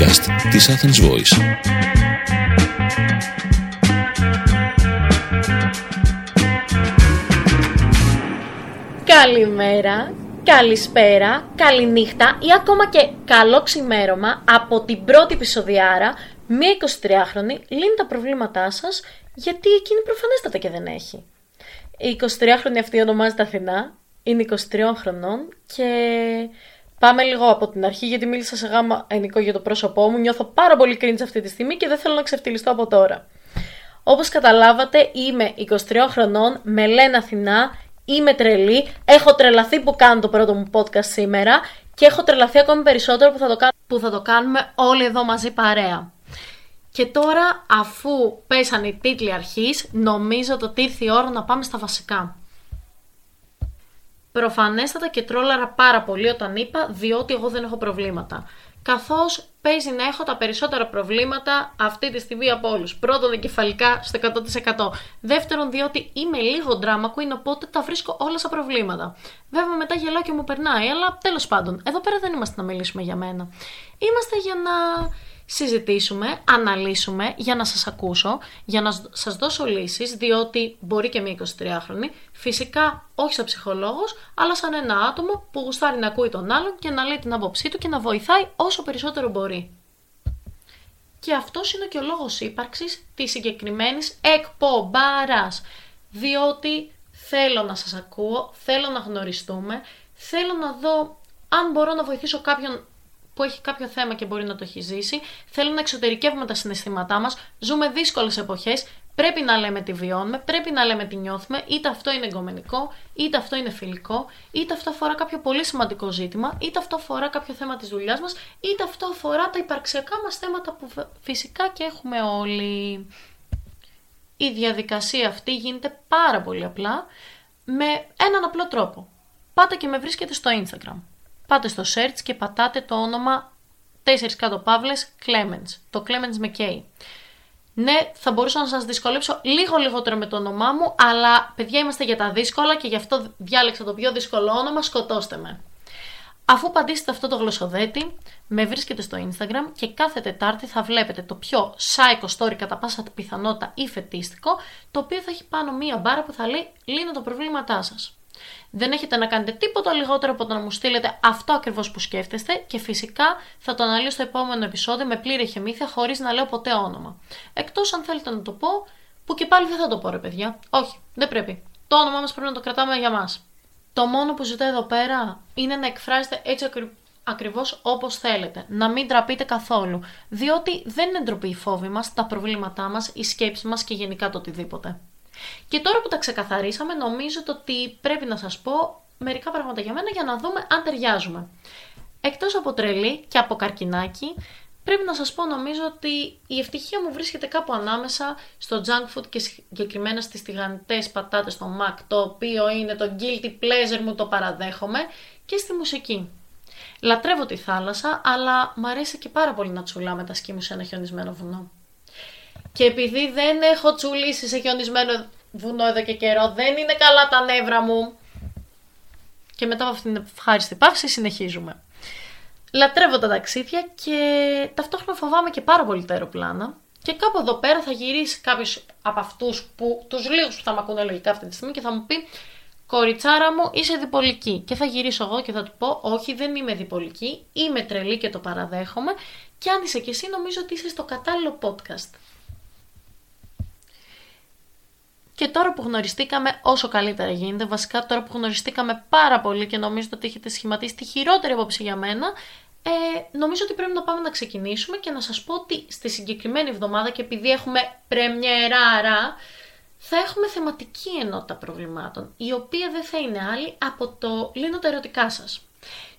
podcast της Athens Voice. Καλημέρα, καλησπέρα, καληνύχτα ή ακόμα και καλό ξημέρωμα από την πρώτη επεισοδιάρα μία 23χρονη λύνει τα προβλήματά σας γιατί εκείνη προφανέστατα και δεν έχει. Η 23χρονη αυτή ονομάζεται Αθηνά, είναι 23 χρονών και πάμε λίγο από την αρχή γιατί μίλησα σε γάμα ενικό για το πρόσωπό μου, νιώθω πάρα πολύ cringe αυτή τη στιγμή και δεν θέλω να ξεφτυλιστώ από τώρα. Όπως καταλάβατε είμαι 23 χρονών, με λένε Αθηνά, είμαι τρελή, έχω τρελαθεί που κάνω το πρώτο μου podcast σήμερα και έχω τρελαθεί ακόμη περισσότερο που θα το, κάνουμε, που θα το κάνουμε όλοι εδώ μαζί παρέα. Και τώρα αφού πέσαν οι τίτλοι αρχής, νομίζω ότι ήρθε η ώρα να πάμε στα βασικά. Προφανέστατα και τρόλαρα πάρα πολύ όταν είπα διότι εγώ δεν έχω προβλήματα. Καθώς παίζει να έχω τα περισσότερα προβλήματα αυτή τη στιγμή από όλους. Πρώτον, εγκεφαλικά στο 100%. Δεύτερον, διότι είμαι λίγο drama queen, οπότε τα βρίσκω όλα στα προβλήματα. Βέβαια, μετά γελάω και μου περνάει, αλλά τέλος πάντων, εδώ πέρα δεν είμαστε να μιλήσουμε για μένα. Είμαστε για να συζητήσουμε, αναλύσουμε για να σας ακούσω, για να σας δώσω λύσεις, διότι μπορεί και μία 23χρονη, φυσικά όχι σαν ψυχολόγος, αλλά σαν ένα άτομο που γουστάρει να ακούει τον άλλον και να λέει την άποψή του και να βοηθάει όσο περισσότερο μπορεί. Και αυτός είναι και ο λόγος ύπαρξης της συγκεκριμένης εκπομπάρας, διότι θέλω να σας ακούω, θέλω να γνωριστούμε, θέλω να δω αν μπορώ να βοηθήσω κάποιον που έχει κάποιο θέμα και μπορεί να το έχει ζήσει. Θέλω να εξωτερικεύουμε τα συναισθήματά μας. Ζούμε δύσκολες εποχές. Πρέπει να λέμε τι βιώνουμε, πρέπει να λέμε τι νιώθουμε. Είτε αυτό είναι εγκομενικό, είτε αυτό είναι φιλικό, είτε αυτό αφορά κάποιο πολύ σημαντικό ζήτημα, είτε αυτό αφορά κάποιο θέμα της δουλειάς μας, είτε αυτό αφορά τα υπαρξιακά μας θέματα που φυσικά και έχουμε όλοι. Η διαδικασία αυτή γίνεται πάρα πολύ απλά με έναν απλό τρόπο. Πάτε και με βρίσκετε στο Instagram πάτε στο search και πατάτε το όνομα 4 κάτω παύλες Clemens, το Clemens με K. Ναι, θα μπορούσα να σας δυσκολέψω λίγο λιγότερο με το όνομά μου, αλλά παιδιά είμαστε για τα δύσκολα και γι' αυτό διάλεξα το πιο δύσκολο όνομα, σκοτώστε με. Αφού απαντήσετε αυτό το γλωσσοδέτη, με βρίσκετε στο Instagram και κάθε Τετάρτη θα βλέπετε το πιο psycho story κατά πάσα πιθανότητα ή φετίστικο, το οποίο θα έχει πάνω μία μπάρα που θα λέει «Λύνω τα προβλήματά σας». Δεν έχετε να κάνετε τίποτα λιγότερο από το να μου στείλετε αυτό ακριβώς που σκέφτεστε και φυσικά θα το αναλύσω στο επόμενο επεισόδιο με πλήρη χεμήθεια χωρίς να λέω ποτέ όνομα. Εκτός αν θέλετε να το πω, που και πάλι δεν θα το πω ρε παιδιά. Όχι, δεν πρέπει. Το όνομά μας πρέπει να το κρατάμε για μας. Το μόνο που ζητάω εδώ πέρα είναι να εκφράζετε έτσι ακριβώ ακριβώς όπως θέλετε. Να μην τραπείτε καθόλου. Διότι δεν είναι ντροπή η φόβη μας, τα προβλήματά μας, οι σκέψεις μας και γενικά το οτιδήποτε. Και τώρα που τα ξεκαθαρίσαμε, νομίζω ότι πρέπει να σας πω μερικά πράγματα για μένα για να δούμε αν ταιριάζουμε. Εκτός από τρελή και από καρκινάκι, πρέπει να σας πω νομίζω ότι η ευτυχία μου βρίσκεται κάπου ανάμεσα στο junk food και συγκεκριμένα στις τηγανιτές πατάτες στο Mac, το οποίο είναι το guilty pleasure μου, το παραδέχομαι, και στη μουσική. Λατρεύω τη θάλασσα, αλλά μου αρέσει και πάρα πολύ να τσουλάμε τα σκι μου σε ένα χιονισμένο βουνό. Και επειδή δεν έχω τσουλήσει σε χιονισμένο βουνό εδώ και καιρό, δεν είναι καλά τα νεύρα μου. Και μετά από αυτήν την ευχάριστη παύση συνεχίζουμε. Λατρεύω τα ταξίδια και ταυτόχρονα φοβάμαι και πάρα πολύ τα αεροπλάνα. Και κάπου εδώ πέρα θα γυρίσει κάποιος από αυτούς που, τους λίγους που θα με ακούνε λογικά αυτή τη στιγμή και θα μου πει Κοριτσάρα μου, είσαι διπολική. Και θα γυρίσω εγώ και θα του πω: Όχι, δεν είμαι διπολική. Είμαι τρελή και το παραδέχομαι. Και αν είσαι και εσύ, νομίζω ότι είσαι στο κατάλληλο podcast. Και τώρα που γνωριστήκαμε, όσο καλύτερα γίνεται, βασικά τώρα που γνωριστήκαμε πάρα πολύ και νομίζω ότι έχετε σχηματίσει τη χειρότερη απόψη για μένα, ε, νομίζω ότι πρέπει να πάμε να ξεκινήσουμε και να σας πω ότι στη συγκεκριμένη εβδομάδα και επειδή έχουμε πρεμιεράρα, θα έχουμε θεματική ενότητα προβλημάτων, η οποία δεν θα είναι άλλη από το λύνω τα ερωτικά σας.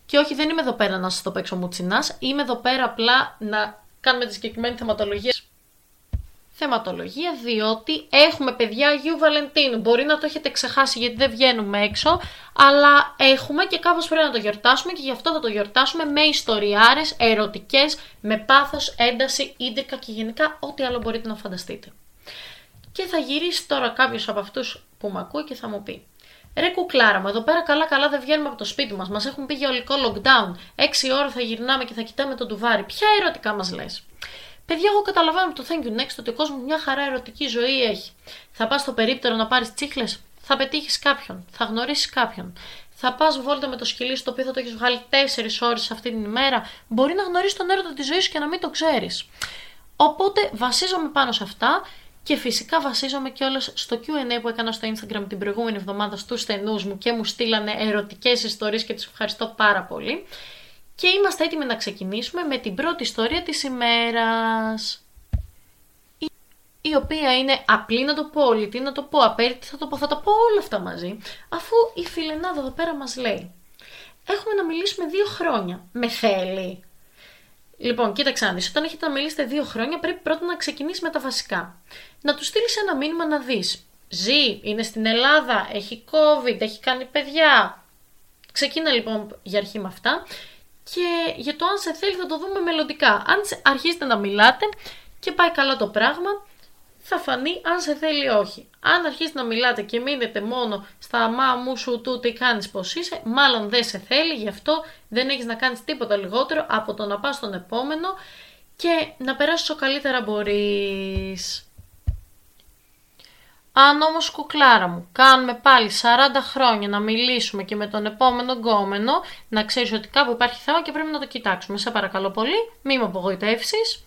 Και όχι, δεν είμαι εδώ πέρα να σας το παίξω μουτσινάς, είμαι εδώ πέρα απλά να κάνουμε τη συγκεκριμένη θεματολογία θεματολογία, διότι έχουμε παιδιά Αγίου Βαλεντίνου. Μπορεί να το έχετε ξεχάσει γιατί δεν βγαίνουμε έξω, αλλά έχουμε και κάπως πρέπει να το γιορτάσουμε και γι' αυτό θα το γιορτάσουμε με ιστοριάρες ερωτικές, με πάθος, ένταση, ίντρικα και γενικά ό,τι άλλο μπορείτε να φανταστείτε. Και θα γυρίσει τώρα κάποιος από αυτούς που με ακούει και θα μου πει Ρε κουκλάρα μου, εδώ πέρα καλά-καλά δεν βγαίνουμε από το σπίτι μας. Μας έχουν πει για ολικό lockdown. Έξι ώρα θα γυρνάμε και θα κοιτάμε τον τουβάρι. Ποια ερωτικά μας λες; Παιδιά, εγώ καταλαβαίνω από το Thank you next ότι ο κόσμος μια χαρά ερωτική ζωή έχει. Θα πας στο περίπτερο να πάρεις τσίχλες, θα πετύχεις κάποιον, θα γνωρίσεις κάποιον. Θα πας βόλτα με το σκυλί στο οποίο θα το έχεις βγάλει 4 ώρες αυτή την ημέρα. Μπορεί να γνωρίσεις τον έρωτα της ζωής σου και να μην το ξέρεις. Οπότε βασίζομαι πάνω σε αυτά και φυσικά βασίζομαι κιόλας στο QA που έκανα στο Instagram την προηγούμενη εβδομάδα στους στενούς μου και μου στείλανε ερωτικές ιστορίες και του ευχαριστώ πάρα πολύ. Και είμαστε έτοιμοι να ξεκινήσουμε με την πρώτη ιστορία της ημέρας. Η οποία είναι απλή να το πω, λιτή να το πω, απέριτη θα το πω, θα τα πω όλα αυτά μαζί. Αφού η φιλενάδα εδώ πέρα μας λέει Έχουμε να μιλήσουμε δύο χρόνια. Με θέλει. Λοιπόν, κοίταξε να δεις, όταν έχετε να μιλήσετε δύο χρόνια πρέπει πρώτα να ξεκινήσεις με τα βασικά. Να τους στείλεις ένα μήνυμα να δεις. Ζει, είναι στην Ελλάδα, έχει COVID, έχει κάνει παιδιά. Ξεκίνα λοιπόν για αρχή με αυτά και για το αν σε θέλει θα το δούμε μελλοντικά. Αν αρχίσετε να μιλάτε και πάει καλά το πράγμα, θα φανεί αν σε θέλει όχι. Αν αρχίσετε να μιλάτε και μείνετε μόνο στα μα μου σου του τι κάνεις πως είσαι, μάλλον δεν σε θέλει, γι' αυτό δεν έχεις να κάνεις τίποτα λιγότερο από το να πας στον επόμενο και να περάσεις όσο καλύτερα μπορείς. Αν όμως κουκλάρα μου κάνουμε πάλι 40 χρόνια να μιλήσουμε και με τον επόμενο γκόμενο, να ξέρεις ότι κάπου υπάρχει θέμα και πρέπει να το κοιτάξουμε. Σε παρακαλώ πολύ, μη με απογοητεύσεις.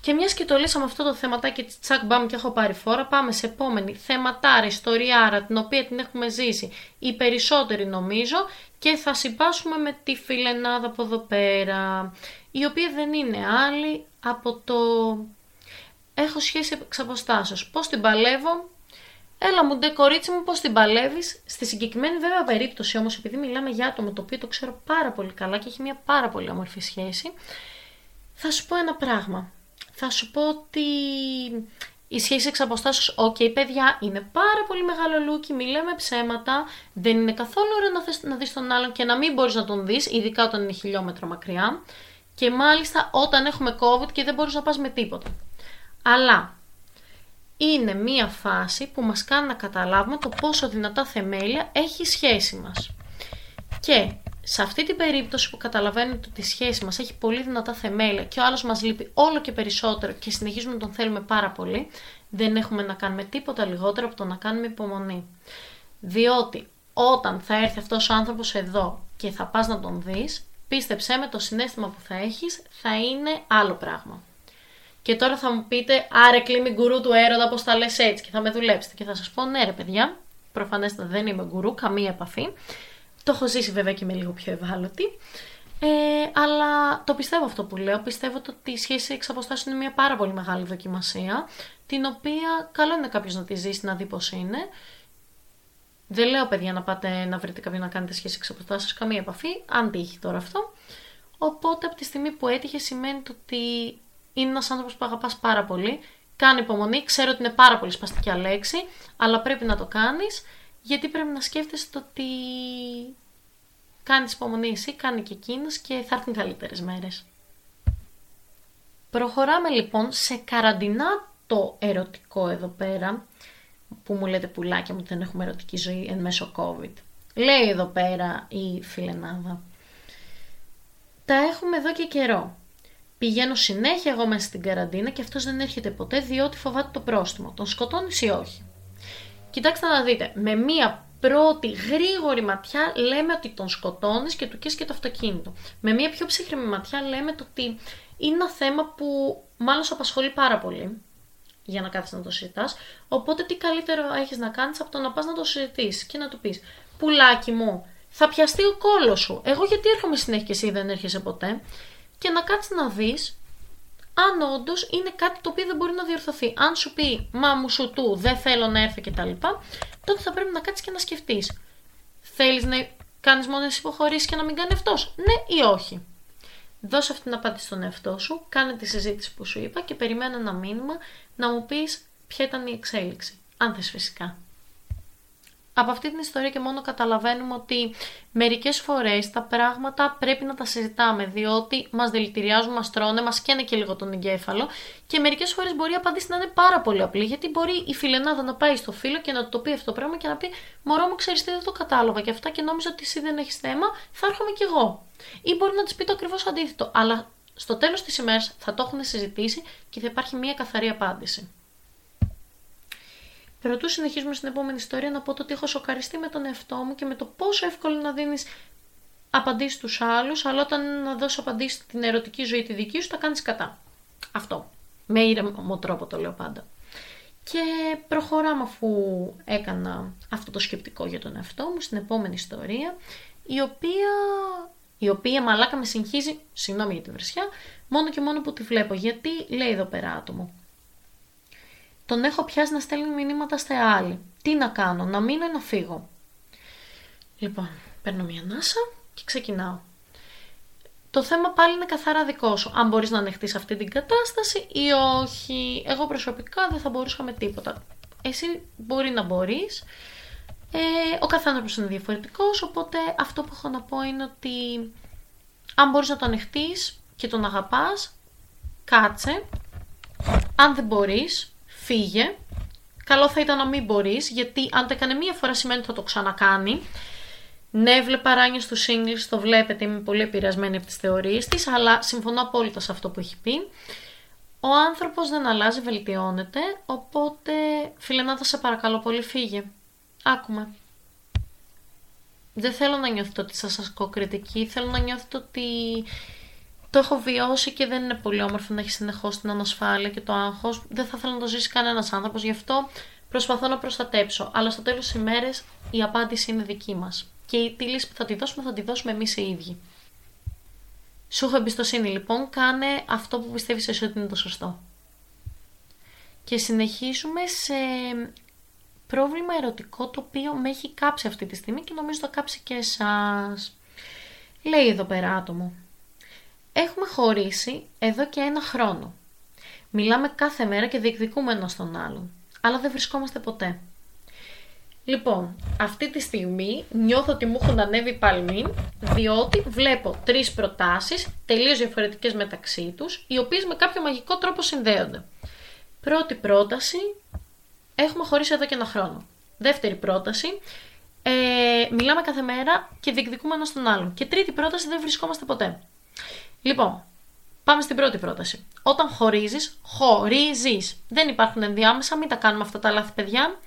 Και μιας και το λύσαμε αυτό το θεματάκι τη τσακ μπαμ και έχω πάρει φόρα, πάμε σε επόμενη θεματάρα, ιστοριάρα, την οποία την έχουμε ζήσει οι περισσότεροι νομίζω και θα συμπάσχουμε με τη φιλενάδα από εδώ πέρα, η οποία δεν είναι άλλη από το έχω σχέση εξ αποστάσεως. Πώς την παλεύω, Έλα μου ντε κορίτσι μου πώς την παλεύεις; Στη συγκεκριμένη βέβαια περίπτωση όμως επειδή μιλάμε για άτομο το οποίο το ξέρω πάρα πολύ καλά και έχει μια πάρα πολύ όμορφη σχέση θα σου πω ένα πράγμα. Θα σου πω ότι η σχέση εξ αποστάσεως, ok okay, παιδιά, είναι πάρα πολύ μεγάλο λούκι, μη λέμε ψέματα, δεν είναι καθόλου ωραίο να, θες, να δεις τον άλλον και να μην μπορείς να τον δεις, ειδικά όταν είναι χιλιόμετρο μακριά και μάλιστα όταν έχουμε COVID και δεν μπορείς να πας με τίποτα. Αλλά είναι μία φάση που μας κάνει να καταλάβουμε το πόσο δυνατά θεμέλια έχει η σχέση μας. Και σε αυτή την περίπτωση που καταλαβαίνετε ότι η σχέση μας έχει πολύ δυνατά θεμέλια και ο άλλος μας λείπει όλο και περισσότερο και συνεχίζουμε να τον θέλουμε πάρα πολύ, δεν έχουμε να κάνουμε τίποτα λιγότερο από το να κάνουμε υπομονή. Διότι όταν θα έρθει αυτός ο άνθρωπος εδώ και θα πας να τον δεις, πίστεψέ με το συνέστημα που θα έχεις θα είναι άλλο πράγμα. Και τώρα θα μου πείτε, άρε κλείνει γκουρού του έρωτα, πώ τα λες έτσι, και θα με δουλέψετε. Και θα σας πω, ναι, ρε παιδιά, προφανέστατα δεν είμαι γκουρού, καμία επαφή. Το έχω ζήσει βέβαια και με λίγο πιο ευάλωτη. Ε, αλλά το πιστεύω αυτό που λέω. Πιστεύω ότι η σχέση εξ αποστάσεων είναι μια πάρα πολύ μεγάλη δοκιμασία, την οποία καλό είναι κάποιος να τη ζήσει, να δει πώς είναι. Δεν λέω παιδιά να πάτε να βρείτε κάποιον να κάνετε σχέση εξ αποστάσεων, καμία επαφή, αν τύχει τώρα αυτό. Οπότε από τη στιγμή που έτυχε σημαίνει ότι είναι ένας άνθρωπος που αγαπάς πάρα πολύ. Κάνει υπομονή. Ξέρω ότι είναι πάρα πολύ σπαστική λέξη, αλλά πρέπει να το κάνεις γιατί πρέπει να σκέφτεσαι το ότι κάνεις υπομονή εσύ, κάνει και εκείνος και θα έρθουν καλύτερες μέρες. Προχωράμε λοιπόν σε καραντινά το ερωτικό εδώ πέρα, που μου λέτε πουλάκια μου ότι δεν έχουμε ερωτική ζωή εν μέσω COVID. Λέει εδώ πέρα η φιλενάδα. Τα έχουμε εδώ και καιρό. Πηγαίνω συνέχεια εγώ μέσα στην καραντίνα και αυτός δεν έρχεται ποτέ διότι φοβάται το πρόστιμο. Τον σκοτώνεις ή όχι; Κοιτάξτε να δείτε, με μία πρώτη γρήγορη ματιά λέμε ότι τον σκοτώνεις και του καίς και το αυτοκίνητο. Με μία πιο ψυχρή ματιά λέμε το ότι είναι ένα θέμα που μάλλον σε απασχολεί πάρα πολύ για να κάθεσαι να το συζητάς. Οπότε τι καλύτερο έχεις να κάνεις από το να πας να το συζητήσεις και να του πεις Πουλάκι μου, θα πιαστεί ο κόλος σου. Εγώ γιατί έρχομαι συνέχεια και εσύ δεν έρχεσαι ποτέ και να κάτσεις να δεις αν όντως είναι κάτι το οποίο δεν μπορεί να διορθωθεί. Αν σου πει Μα μου σου του, δεν θέλω να έρθω κτλ., τότε θα πρέπει να κάτσεις και να σκεφτείς. Θέλεις να κάνεις μόνο υποχωρήσεις και να μην κάνει αυτός, ναι ή όχι; Δώσε αυτή την απάντηση στον εαυτό σου, κάνε τη συζήτηση που σου είπα και περιμένω ένα μήνυμα να μου πεις ποια ήταν η εξέλιξη. Αν θες φυσικά. Από αυτή την ιστορία και μόνο καταλαβαίνουμε ότι μερικές φορές τα πράγματα πρέπει να τα συζητάμε, διότι μας δηλητηριάζουν, μας τρώνε, μας καίνε και λίγο τον εγκέφαλο και μερικές φορές μπορεί η απάντηση να είναι πάρα πολύ απλή, γιατί μπορεί η φιλενάδα να πάει στο φίλο και να το πει αυτό το πράγμα και να πει «Μωρό μου, ξέρεις τι, δεν το κατάλαβα και αυτά και νόμιζα ότι εσύ δεν έχεις θέμα, θα έρχομαι κι εγώ». Ή μπορεί να της πει το ακριβώς αντίθετο, αλλά στο τέλος της ημέρας θα το έχουν συζητήσει και θα υπάρχει μια καθαρή απάντηση. Πρωτού συνεχίσουμε στην επόμενη ιστορία να πω το ότι έχω σοκαριστεί με τον εαυτό μου και με το πόσο εύκολο να δίνεις απαντήσεις στους άλλους, αλλά όταν να δώσεις απαντήσεις στην ερωτική ζωή τη δική σου, τα κάνεις κατά. Αυτό. Με ήρεμο τρόπο το λέω πάντα. Και προχωράμε αφού έκανα αυτό το σκεπτικό για τον εαυτό μου στην επόμενη ιστορία, η οποία η οποία μαλάκα με συγχύζει, συγγνώμη για τη βρεσιά, μόνο και μόνο που τη βλέπω. Γιατί λέει εδώ πέρα άτομο. Τον έχω πιάσει να στέλνει μηνύματα στα άλλη. Τι να κάνω, να μείνω ή να φύγω. Λοιπόν, παίρνω μια ανάσα και ξεκινάω. Το θέμα πάλι είναι καθαρά δικό σου. Αν μπορείς να ανεχτείς αυτή την κατάσταση ή όχι. Εγώ προσωπικά δεν θα μπορούσα με τίποτα. Εσύ μπορεί να μπορείς. Ε, ο κάθε άνθρωπος είναι διαφορετικός, οπότε αυτό που έχω να πω είναι ότι αν μπορείς να το ανοιχτείς και τον αγαπάς, κάτσε. Αν δεν μπορείς, φύγε. Καλό θα ήταν να μην μπορείς, γιατί αν το έκανε μία φορά σημαίνει ότι θα το ξανακάνει. Ναι, βλέπα ράνια στο singles, το βλέπετε, είμαι πολύ επηρεασμένη από τις θεωρίες της, αλλά συμφωνώ απόλυτα σε αυτό που έχει πει. Ο άνθρωπος δεν αλλάζει, βελτιώνεται, οπότε φιλενάτα σε παρακαλώ πολύ φύγε. Άκουμε. Δεν θέλω να νιώθετε ότι σας ασκώ κριτική, θέλω να νιώθετε ότι το έχω βιώσει και δεν είναι πολύ όμορφο να έχεις συνεχώς την ανασφάλεια και το άγχος. Δεν θα θέλω να το ζήσει κανένας άνθρωπος, γι' αυτό προσπαθώ να προστατέψω. Αλλά στο τέλος της ημέρες η απάντηση είναι δική μας. Και τη λύση που θα τη δώσουμε θα τη δώσουμε εμείς οι ίδιοι. Σου έχω εμπιστοσύνη λοιπόν, κάνε αυτό που πιστεύεις εσύ ότι είναι το σωστό. Και συνεχίζουμε σε πρόβλημα ερωτικό το οποίο με έχει κάψει αυτή τη στιγμή και νομίζω το κάψει και εσάς. Λέει εδώ πέρα άτομο. Έχουμε χωρίσει εδώ και ένα χρόνο. Μιλάμε κάθε μέρα και διεκδικούμε ένα τον άλλον. Αλλά δεν βρισκόμαστε ποτέ. Λοιπόν, αυτή τη στιγμή νιώθω ότι μου έχουν ανέβει παλμοί, διότι βλέπω τρεις προτάσεις, τελείως διαφορετικές μεταξύ τους, οι οποίες με κάποιο μαγικό τρόπο συνδέονται. Πρώτη πρόταση, έχουμε χωρίσει εδώ και ένα χρόνο. Δεύτερη πρόταση, ε, μιλάμε κάθε μέρα και διεκδικούμε ένα τον άλλον. Και τρίτη πρόταση, δεν βρισκόμαστε ποτέ. Λοιπόν, πάμε στην πρώτη πρόταση. Όταν χωρίζεις, χωρίζεις. Δεν υπάρχουν ενδιάμεσα, μην τα κάνουμε αυτά τα λάθη παιδιά.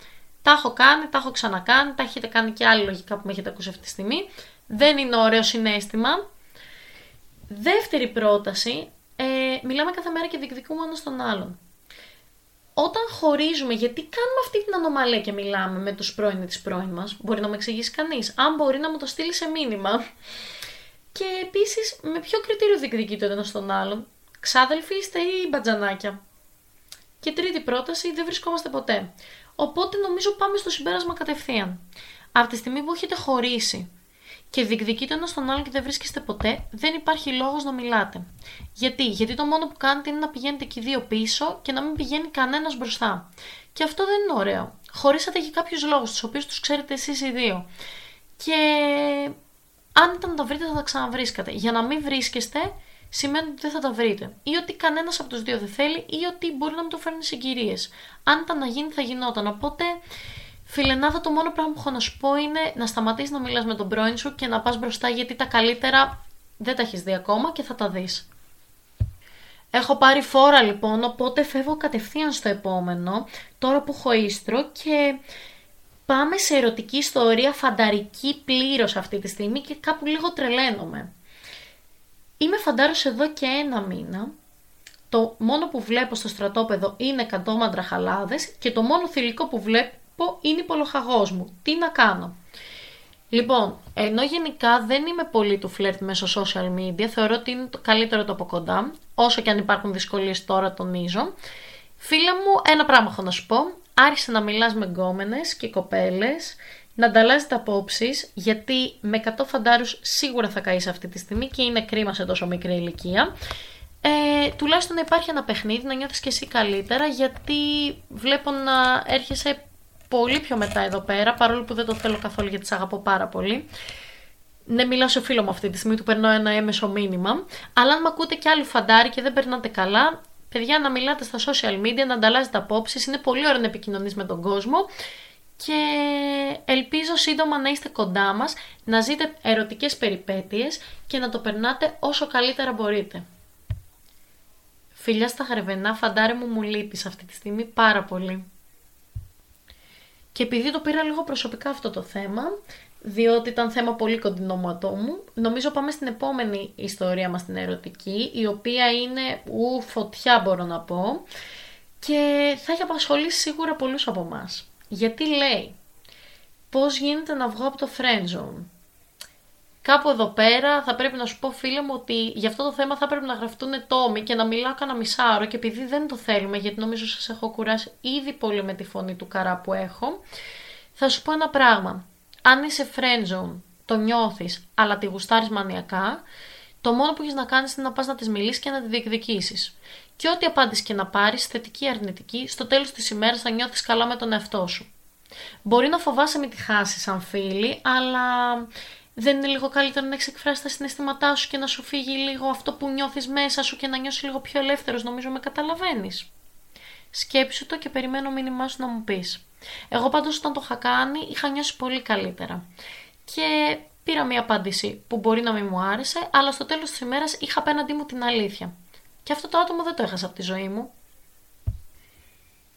Τα έχω κάνει, τα έχω ξανακάνει, τα έχετε κάνει και άλλοι λογικά που με έχετε ακούσει αυτή τη στιγμή. Δεν είναι ωραίο συνέστημα. Δεύτερη πρόταση, ε, μιλάμε κάθε μέρα και διεκδικούμε ένας τον άλλον όταν χωρίζουμε, γιατί κάνουμε αυτή την ανομαλία και μιλάμε με τους πρώην της πρώην μας, μπορεί να με εξηγήσει κανείς. Αν μπορεί να μου το στείλει σε μήνυμα. Και επίσης, με ποιο κριτήριο διεκδικείται ο ένας τον άλλον; Ξάδελφοι είστε ή μπατζανάκια; Και τρίτη πρόταση, δεν βρισκόμαστε ποτέ. Οπότε νομίζω πάμε στο συμπέρασμα κατευθείαν. Από τη στιγμή που έχετε χωρίσει και διεκδικείτε ένας τον άλλο και δεν βρίσκεστε ποτέ, δεν υπάρχει λόγος να μιλάτε. Γιατί; Γιατί το μόνο που κάνετε είναι να πηγαίνετε και οι δύο πίσω και να μην πηγαίνει κανένας μπροστά. Και αυτό δεν είναι ωραίο. Χωρίσατε για κάποιους λόγους, τους οποίους τους ξέρετε εσείς οι δύο. Και αν ήταν να τα βρείτε, θα τα ξαναβρίσκατε. Για να μην βρίσκεστε, σημαίνει ότι δεν θα τα βρείτε. Ή ότι κανένας από τους δύο δεν θέλει, ή ότι μπορεί να μην το φέρνει συγκυρίες. Αν ήταν να γίνει, θα γινόταν. Οπότε Φιλενάδα, το μόνο πράγμα που έχω να σου πω είναι να σταματήσεις να μιλάς με τον πρώην σου και να πας μπροστά γιατί τα καλύτερα δεν τα έχεις δει ακόμα και θα τα δεις. Έχω πάρει φόρα λοιπόν, οπότε φεύγω κατευθείαν στο επόμενο, τώρα που έχω ίστρο και πάμε σε ερωτική ιστορία φανταρική πλήρως αυτή τη στιγμή και κάπου λίγο τρελαίνομαι. Είμαι φαντάρος εδώ και ένα μήνα. Το μόνο που βλέπω στο στρατόπεδο είναι καντόμαντρα χαλάδες και το μόνο θηλυκό που βλέπω πω είναι υπολοχαγός μου. Τι να κάνω; Λοιπόν, ενώ γενικά δεν είμαι πολύ του φλερτ μέσω social media, θεωρώ ότι είναι το καλύτερο το από κοντά, όσο και αν υπάρχουν δυσκολίες τώρα τονίζω. Φίλα μου, ένα πράγμα έχω να σου πω. Άρχισε να μιλάς με γκόμενες και κοπέλες, να ανταλλάσσετε απόψεις, γιατί με 100 φαντάρους σίγουρα θα καείς αυτή τη στιγμή και είναι κρίμα σε τόσο μικρή ηλικία. Ε, τουλάχιστον να υπάρχει ένα παιχνίδι, να νιώθεις και εσύ καλύτερα, γιατί βλέπω να έρχεσαι πολύ πιο μετά εδώ πέρα, παρόλο που δεν το θέλω καθόλου γιατί τι αγαπώ πάρα πολύ. Ναι, μιλάω σε φίλο μου αυτή τη στιγμή, του περνώ ένα έμεσο μήνυμα. Αλλά αν με ακούτε και άλλοι φαντάρι και δεν περνάτε καλά, παιδιά να μιλάτε στα social media, να ανταλλάζετε απόψεις. Είναι πολύ ωραίο να επικοινωνείς με τον κόσμο. Και ελπίζω σύντομα να είστε κοντά μας, να ζείτε ερωτικές περιπέτειες και να το περνάτε όσο καλύτερα μπορείτε. Φιλιά στα χαρεβενά, φαντάρε μου μου λείπεις αυτή τη στιγμή πάρα πολύ. Και επειδή το πήρα λίγο προσωπικά αυτό το θέμα, διότι ήταν θέμα πολύ κοντινό μου ατόμου, νομίζω πάμε στην επόμενη ιστορία μας την ερωτική, η οποία είναι ου, φωτιά μπορώ να πω, και θα έχει απασχολήσει σίγουρα πολλούς από εμά. Γιατί λέει, πώς γίνεται να βγω από το friend zone; Κάπου εδώ πέρα θα πρέπει να σου πω φίλε μου ότι για αυτό το θέμα θα πρέπει να γραφτούν τόμοι και να μιλάω κανένα μισάωρο και επειδή δεν το θέλουμε γιατί νομίζω σας έχω κουράσει ήδη πολύ με τη φωνή του καρά που έχω θα σου πω ένα πράγμα. Αν είσαι friend zone, το νιώθεις αλλά τη γουστάρεις μανιακά το μόνο που έχεις να κάνεις είναι να πας να της μιλήσεις και να τη διεκδικήσεις. Και ό,τι απάντηση και να πάρεις, θετική ή αρνητική, στο τέλος της ημέρας θα νιώθεις καλά με τον εαυτό σου. Μπορεί να φοβάσαι με τη χάσεις σαν φίλη, αλλά δεν είναι λίγο καλύτερο να έχει εκφράσει τα συναισθήματά σου και να σου φύγει λίγο αυτό που νιώθεις μέσα σου και να νιώσεις λίγο πιο ελεύθερος, νομίζω με καταλαβαίνεις. Σκέψου το και περιμένω μήνυμά σου να μου πεις. Εγώ πάντως όταν το είχα κάνει είχα νιώσει πολύ καλύτερα. Και πήρα μια απάντηση που μπορεί να μην μου άρεσε, αλλά στο τέλος της ημέρας είχα απέναντί μου την αλήθεια. Και αυτό το άτομο δεν το έχασα από τη ζωή μου.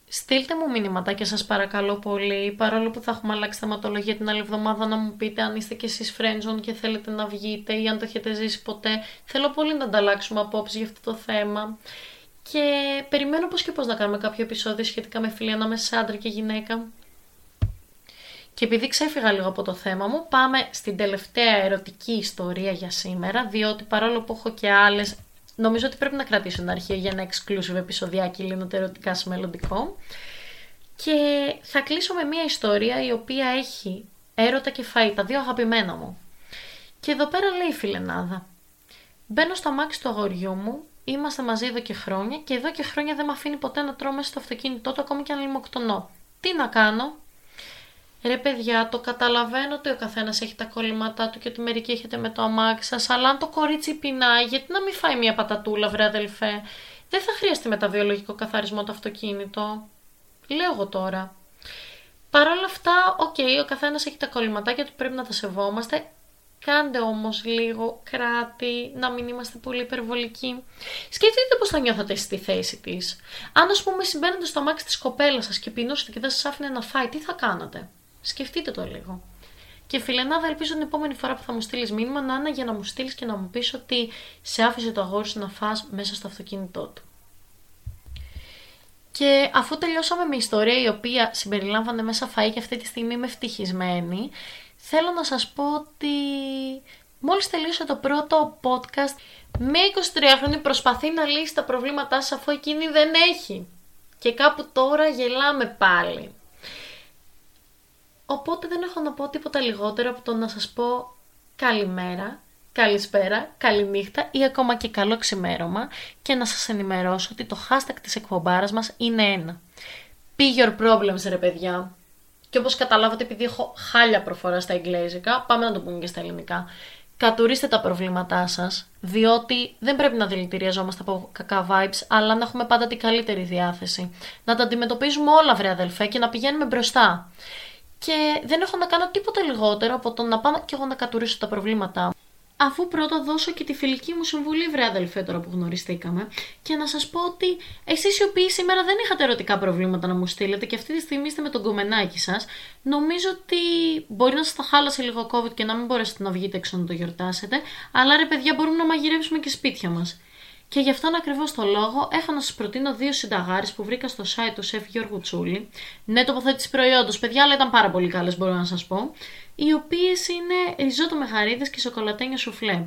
Στείλτε μου μήνυματα και σας παρακαλώ πολύ, παρόλο που θα έχουμε αλλάξει θεματολογία την άλλη εβδομάδα να μου πείτε αν είστε κι εσείς friendzone και θέλετε να βγείτε ή αν το έχετε ζήσει ποτέ. Θέλω πολύ να ανταλλάξουμε απόψεις για αυτό το θέμα. Και περιμένω πώς και πώς να κάνουμε κάποιο επεισόδιο σχετικά με φιλία ανάμεσα σε άντρα και γυναίκα. Και επειδή ξέφυγα λίγο από το θέμα μου, πάμε στην τελευταία ερωτική ιστορία για σήμερα, διότι παρόλο που έχω και άλλες Νομίζω ότι πρέπει να κρατήσω ένα αρχείο για ένα exclusive επεισοδιάκι λύνονται ερωτικά σε μελλοντικό. Και θα κλείσω με μια ιστορία η οποία έχει έρωτα και φαΐ, τα δύο αγαπημένα μου. Και εδώ πέρα λέει η φιλενάδα. Μπαίνω στο αμάξι του αγοριού μου, είμαστε μαζί εδώ και χρόνια και εδώ και χρόνια δεν με αφήνει ποτέ να τρώω μέσα στο αυτοκίνητό του ακόμη και αν λιμοκτονώ. Τι να κάνω, Ρε παιδιά, το καταλαβαίνω ότι ο καθένας έχει τα κολλήματά του και ότι μερικοί έχετε με το αμάξι σας, αλλά αν το κορίτσι πεινάει, γιατί να μην φάει μια πατατούλα, βρε αδελφέ; Δεν θα χρειαστεί μετά βιολογικό καθαρισμό το αυτοκίνητο. Λέω εγώ τώρα. Παρ' όλα αυτά, ok, okay, ο καθένας έχει τα κολληματάκια του, πρέπει να τα σεβόμαστε. Κάντε όμως λίγο κράτει, να μην είμαστε πολύ υπερβολικοί. Σκεφτείτε πώς θα νιώθατε στη θέση της. Αν, ας πούμε, μπαίνετε στο αμάξι της κοπέλας σας και πεινούσατε και δεν σας άφηνε να φάει, τι θα κάνατε; Σκεφτείτε το λίγο. Και φιλενάδα, ελπίζω την επόμενη φορά που θα μου στείλεις μήνυμα να είναι για να μου στείλεις και να μου πεις ότι σε άφησε το αγόρι σου να φας μέσα στο αυτοκίνητό του. Και αφού τελειώσαμε με ιστορία η οποία συμπεριλάμβανε μέσα φαΐ και αυτή τη στιγμή είμαι ευτυχισμένη, θέλω να σας πω ότι μόλις τελείωσε το πρώτο podcast, με 23χρονη προσπαθεί να λύσει τα προβλήματά σας αφού εκείνη δεν έχει. Και κάπου τώρα γελάμε πάλι. Οπότε δεν έχω να πω τίποτα λιγότερο από το να σας πω καλημέρα, καλησπέρα, καληνύχτα ή ακόμα και καλό ξημέρωμα και να σας ενημερώσω ότι το hashtag της εκπομπάρας μας είναι ένα. Be your problems ρε παιδιά. Και όπως καταλάβατε επειδή έχω χάλια προφορά στα εγγλέζικα, πάμε να το πούμε και στα ελληνικά. Κατουρίστε τα προβλήματά σας, διότι δεν πρέπει να δηλητηριαζόμαστε από κακά vibes, αλλά να έχουμε πάντα την καλύτερη διάθεση. Να τα αντιμετωπίζουμε όλα βρε αδελφέ και να πηγαίνουμε μπροστά και δεν έχω να κάνω τίποτα λιγότερο από το να πάω και εγώ να κατουρίσω τα προβλήματά μου. Αφού πρώτα δώσω και τη φιλική μου συμβουλή, βρε αδελφέ, τώρα που γνωριστήκαμε, και να σας πω ότι εσείς οι οποίοι σήμερα δεν είχατε ερωτικά προβλήματα να μου στείλετε και αυτή τη στιγμή είστε με τον κομμενάκι σας, νομίζω ότι μπορεί να σας τα χάλασε λίγο COVID και να μην μπορέσετε να βγείτε έξω να το γιορτάσετε, αλλά ρε παιδιά, μπορούμε να μαγειρεύσουμε και σπίτια μας. Και γι' αυτόν ακριβώς το λόγο έχω να σας προτείνω δύο συνταγάρε που βρήκα στο site του Σεφ Γιώργου Τσούλη. Ναι, τοποθέτηση προϊόντος, παιδιά, αλλά ήταν πάρα πολύ καλές, μπορώ να σας πω. Οι οποίες είναι ριζότο με χαρίδε και σοκολατένια σουφλέ.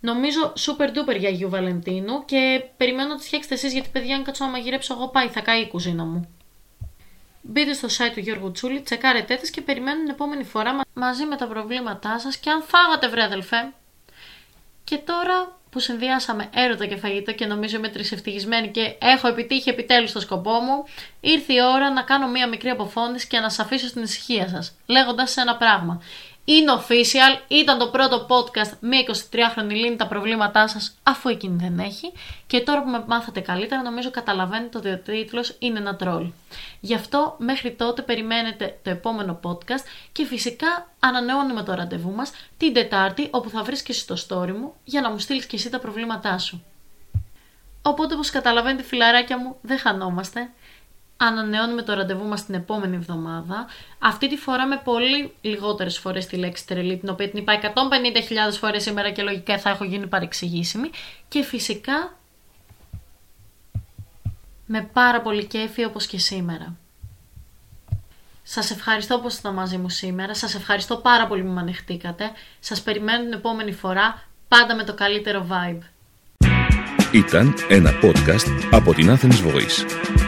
Νομίζω super duper για Αγίου Βαλεντίνου και περιμένω να τις φτιάξετε εσείς γιατί, παιδιά, αν κάτσω να μαγειρέψω εγώ, πάει, θα καεί η κουζίνα μου. Μπείτε στο site του Γιώργου Τσούλη, τσεκάρετε τις και περιμένω την επόμενη φορά μαζί με τα προβλήματά σας και αν φάγατε, βρε αδελφέ, Και τώρα που συνδυάσαμε έρωτα και φαγητό και νομίζω είμαι τρισευτυχισμένη και έχω επιτύχει επιτέλους το σκοπό μου, ήρθε η ώρα να κάνω μία μικρή αποφώνηση και να σας αφήσω στην ησυχία σας, λέγοντας ένα πράγμα είναι official, ήταν το πρώτο podcast με 23χρονη λύνει τα προβλήματά σας αφού εκείνη δεν έχει και τώρα που με μάθατε καλύτερα νομίζω καταλαβαίνετε ότι ο τίτλος είναι ένα τρόλ. Γι' αυτό μέχρι τότε περιμένετε το επόμενο podcast και φυσικά ανανεώνουμε το ραντεβού μας την Τετάρτη όπου θα βρεις και εσύ το story μου για να μου στείλεις και εσύ τα προβλήματά σου. Οπότε όπως καταλαβαίνετε φιλαράκια μου δεν χανόμαστε ανανεώνουμε το ραντεβού μας την επόμενη εβδομάδα. Αυτή τη φορά με πολύ λιγότερες φορές τη λέξη τρελή, την οποία την είπα 150.000 φορές σήμερα και λογικά θα έχω γίνει παρεξηγήσιμη. Και φυσικά με πάρα πολύ κέφι όπως και σήμερα. Σας ευχαριστώ που ήσασταν μαζί μου σήμερα. Σας ευχαριστώ πάρα πολύ που με ανεχτήκατε. Σας περιμένω την επόμενη φορά, πάντα με το καλύτερο vibe. Ήταν ένα podcast από την Athens Voice.